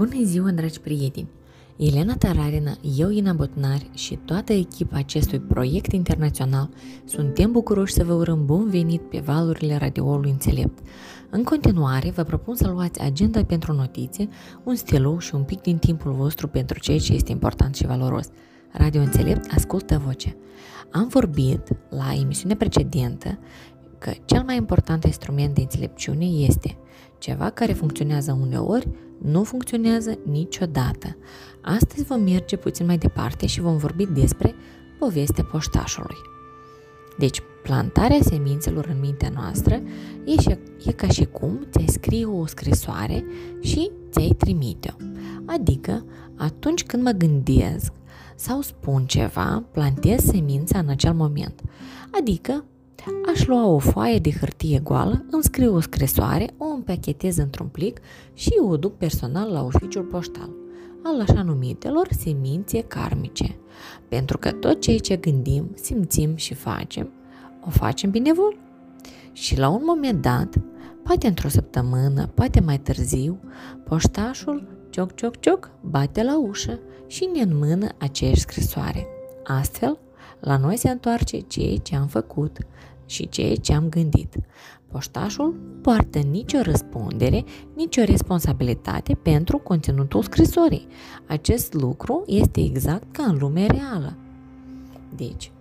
Bună ziua, dragi prieteni! Elena Tararină, eu, Ina Botnari și toată echipa acestui proiect internațional suntem bucuroși să vă urăm bun venit pe valurile radioului înțelept. În continuare, vă propun să luați agenda pentru notițe, un stilou și un pic din timpul vostru pentru ceea ce este important și valoros. Radio Înțelept ascultă voce. Am vorbit la emisiunea precedentă că cel mai important instrument de înțelepciune este ceva care funcționează uneori, nu funcționează niciodată. Astăzi vom merge puțin mai departe și vom vorbi despre povestea poștașului. Deci, plantarea semințelor în mintea noastră e, și, e ca și cum ți-ai scrie o scrisoare și ți-ai trimite-o. Adică, atunci când mă gândesc sau spun ceva, plantez semința în acel moment. Adică, Aș lua o foaie de hârtie goală, îmi scriu o scrisoare, o împachetez într-un plic și o duc personal la oficiul poștal al așa numitelor semințe karmice. Pentru că tot ceea ce gândim, simțim și facem, o facem binevol. Și la un moment dat, poate într-o săptămână, poate mai târziu, poștașul, cioc, cioc, cioc, bate la ușă și ne înmână aceeași scrisoare. Astfel, la noi se întoarce ceea ce am făcut, și ceea ce am gândit. Poștașul poartă nicio răspundere, nicio responsabilitate pentru conținutul scrisorii. Acest lucru este exact ca în lumea reală. Deci,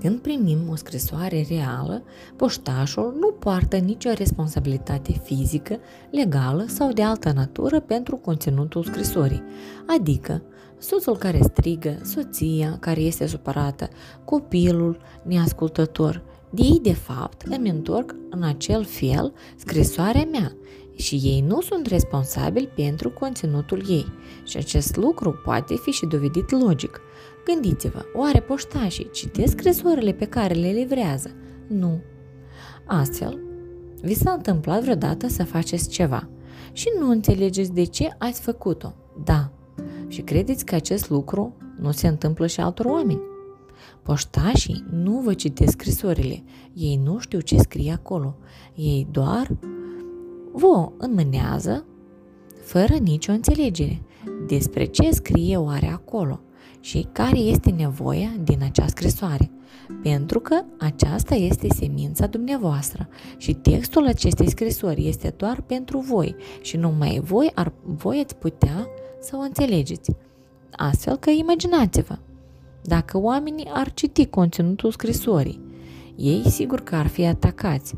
Când primim o scrisoare reală, poștașul nu poartă nicio responsabilitate fizică, legală sau de altă natură pentru conținutul scrisorii, adică soțul care strigă, soția care este supărată, copilul neascultător. De ei, de fapt, îmi întorc în acel fel scrisoarea mea și ei nu sunt responsabili pentru conținutul ei. Și acest lucru poate fi și dovedit logic. Gândiți-vă, oare poștașii citesc scrisorile pe care le livrează? Nu. Astfel, vi s-a întâmplat vreodată să faceți ceva și nu înțelegeți de ce ați făcut-o. Da, și credeți că acest lucru nu se întâmplă și altor oameni. Poștașii nu vă citesc scrisorile, ei nu știu ce scrie acolo, ei doar vă înmânează fără nicio înțelegere despre ce scrie oare acolo și care este nevoia din acea scrisoare, pentru că aceasta este semința dumneavoastră și textul acestei scrisori este doar pentru voi și numai voi, ar, voi ați putea să o înțelegeți. Astfel că imaginați-vă, dacă oamenii ar citi conținutul scrisorii, ei sigur că ar fi atacați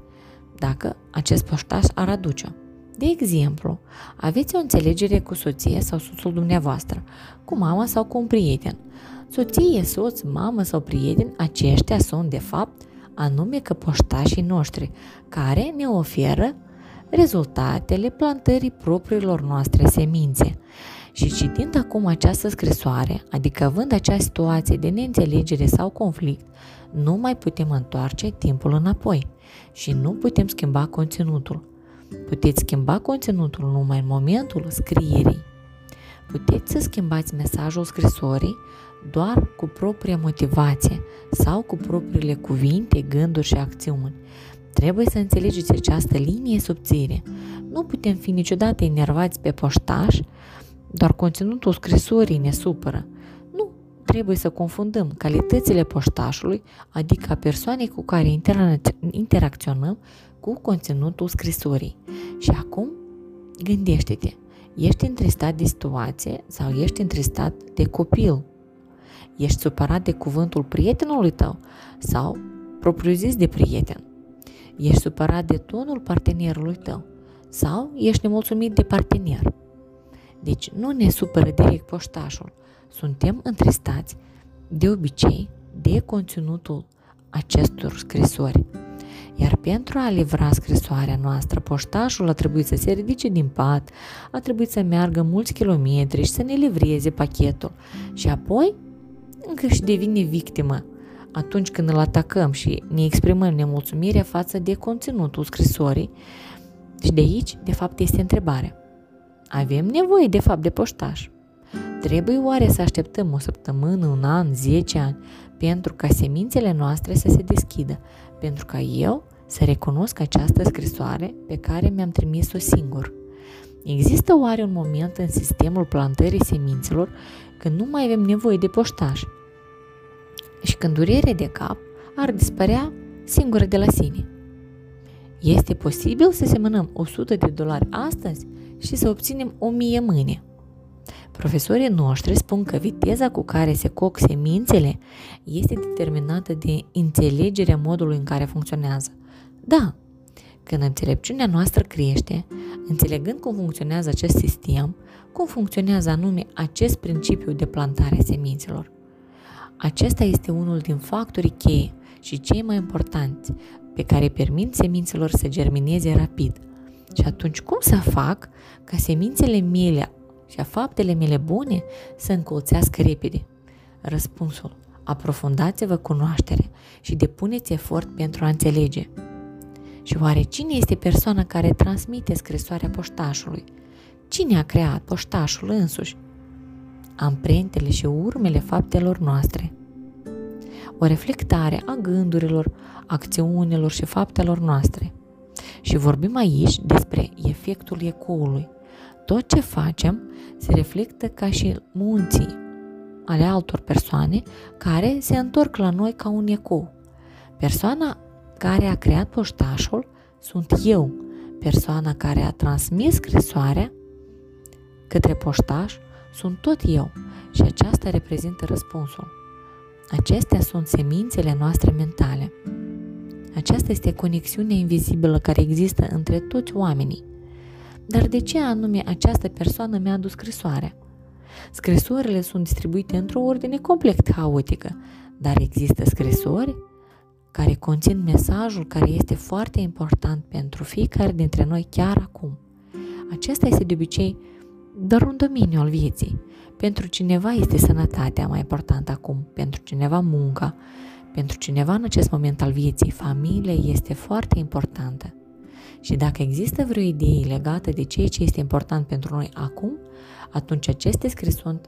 dacă acest poștaș ar aduce-o. De exemplu, aveți o înțelegere cu soția sau soțul dumneavoastră, cu mama sau cu un prieten. Soție, soț, mamă sau prieten, aceștia sunt de fapt anume că poștașii noștri, care ne oferă rezultatele plantării propriilor noastre semințe. Și citind acum această scrisoare, adică având acea situație de neînțelegere sau conflict, nu mai putem întoarce timpul înapoi și nu putem schimba conținutul. Puteți schimba conținutul numai în momentul scrierii. Puteți să schimbați mesajul scrisorii doar cu propria motivație sau cu propriile cuvinte, gânduri și acțiuni. Trebuie să înțelegeți această linie subțire. Nu putem fi niciodată enervați pe poștaș doar conținutul scrisorii ne supără. Nu trebuie să confundăm calitățile poștașului, adică a persoanei cu care interacționăm, cu conținutul scrisorii. Și acum, gândește-te, ești întristat de situație sau ești întristat de copil? Ești supărat de cuvântul prietenului tău sau propriu-zis de prieten? Ești supărat de tonul partenerului tău sau ești nemulțumit de partener? Deci nu ne supără direct poștașul. Suntem întristați de obicei de conținutul acestor scrisori. Iar pentru a livra scrisoarea noastră, poștașul a trebuit să se ridice din pat, a trebuit să meargă mulți kilometri și să ne livreze pachetul. Și apoi încă și devine victimă atunci când îl atacăm și ne exprimăm nemulțumirea față de conținutul scrisorii. Și de aici, de fapt, este întrebarea. Avem nevoie, de fapt, de poștaș. Trebuie oare să așteptăm o săptămână, un an, zece ani, pentru ca semințele noastre să se deschidă, pentru ca eu să recunosc această scrisoare pe care mi-am trimis-o singur. Există oare un moment în sistemul plantării semințelor când nu mai avem nevoie de poștaș și când durerea de cap ar dispărea singură de la sine? Este posibil să semănăm 100 de dolari astăzi și să obținem 1000 mâine. Profesorii noștri spun că viteza cu care se coc semințele este determinată de înțelegerea modului în care funcționează. Da, când înțelepciunea noastră crește, înțelegând cum funcționează acest sistem, cum funcționează anume acest principiu de plantare a semințelor. Acesta este unul din factorii cheie și cei mai importanți pe care permit semințelor să germineze rapid. Și atunci cum să fac ca semințele mele și a faptele mele bune să încolțească repede? Răspunsul. Aprofundați-vă cunoaștere și depuneți efort pentru a înțelege. Și oare cine este persoana care transmite scrisoarea poștașului? Cine a creat poștașul însuși? Amprentele și urmele faptelor noastre. O reflectare a gândurilor, acțiunilor și faptelor noastre. Și vorbim aici despre efectul ecoului. Tot ce facem se reflectă ca și munții ale altor persoane care se întorc la noi ca un ecou. Persoana care a creat poștașul sunt eu, persoana care a transmis scrisoarea către poștaș sunt tot eu și aceasta reprezintă răspunsul. Acestea sunt semințele noastre mentale. Aceasta este conexiunea invizibilă care există între toți oamenii. Dar de ce anume această persoană mi-a adus scrisoarea? Scrisorile sunt distribuite într-o ordine complet haotică, dar există scrisori care conțin mesajul care este foarte important pentru fiecare dintre noi chiar acum. Acesta este de obicei doar un domeniu al vieții. Pentru cineva este sănătatea mai importantă acum, pentru cineva munca, pentru cineva în acest moment al vieții, familia este foarte importantă. Și dacă există vreo idee legată de ceea ce este important pentru noi acum, atunci aceste scrisuri,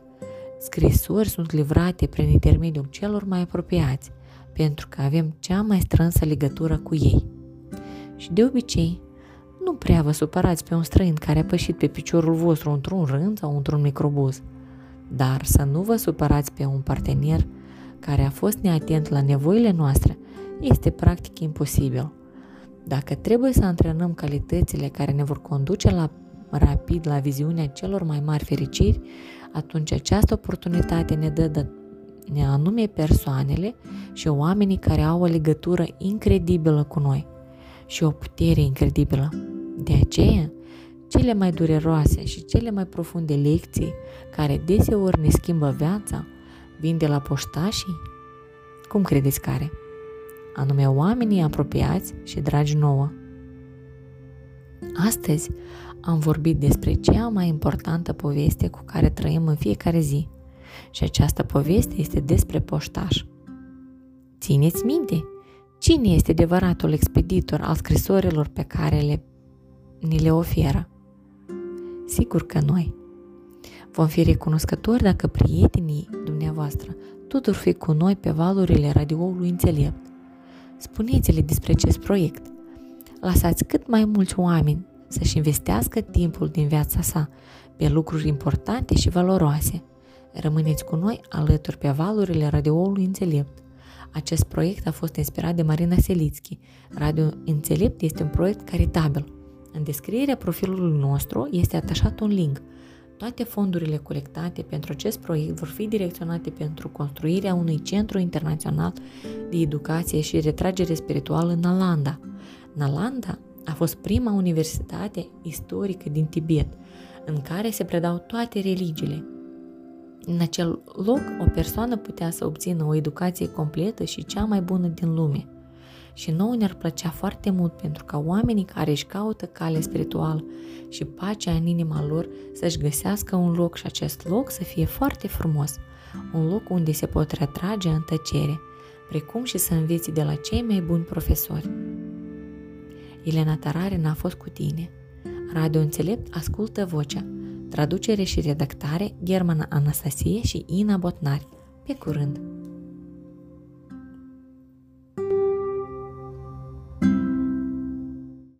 scrisuri sunt livrate prin intermediul celor mai apropiați, pentru că avem cea mai strânsă legătură cu ei. Și de obicei, nu prea vă supărați pe un străin care a pășit pe piciorul vostru într-un rând sau într-un microbuz, dar să nu vă supărați pe un partener care a fost neatent la nevoile noastre este practic imposibil. Dacă trebuie să antrenăm calitățile care ne vor conduce la rapid la viziunea celor mai mari fericiri, atunci această oportunitate ne dă de ne anume persoanele și oamenii care au o legătură incredibilă cu noi și o putere incredibilă. De aceea, cele mai dureroase și cele mai profunde lecții care deseori ne schimbă viața vin de la poștașii? Cum credeți care? Anume oamenii apropiați și dragi nouă. Astăzi am vorbit despre cea mai importantă poveste cu care trăim în fiecare zi – și această poveste este despre poștaș. Țineți minte, cine este adevăratul expeditor al scrisorilor pe care le, ni le oferă? Sigur că noi. Vom fi recunoscători dacă prietenii dumneavoastră tot vor fi cu noi pe valurile radioului înțelept. Spuneți-le despre acest proiect. Lăsați cât mai mulți oameni să-și investească timpul din viața sa pe lucruri importante și valoroase – Rămâneți cu noi alături pe valurile radioului Înțelept. Acest proiect a fost inspirat de Marina Selitski. Radio Înțelept este un proiect caritabil. În descrierea profilului nostru este atașat un link. Toate fondurile colectate pentru acest proiect vor fi direcționate pentru construirea unui centru internațional de educație și retragere spirituală în Nalanda. Nalanda a fost prima universitate istorică din Tibet, în care se predau toate religiile, în acel loc, o persoană putea să obțină o educație completă și cea mai bună din lume. Și nouă ne-ar plăcea foarte mult pentru ca oamenii care își caută calea spirituală și pacea în inima lor să-și găsească un loc și acest loc să fie foarte frumos, un loc unde se pot retrage în tăcere, precum și să înveți de la cei mai buni profesori. Elena Tarare n-a fost cu tine. Radio Înțelept ascultă vocea Traducere și redactare Germana Anastasie și Ina Botnari. Pe curând!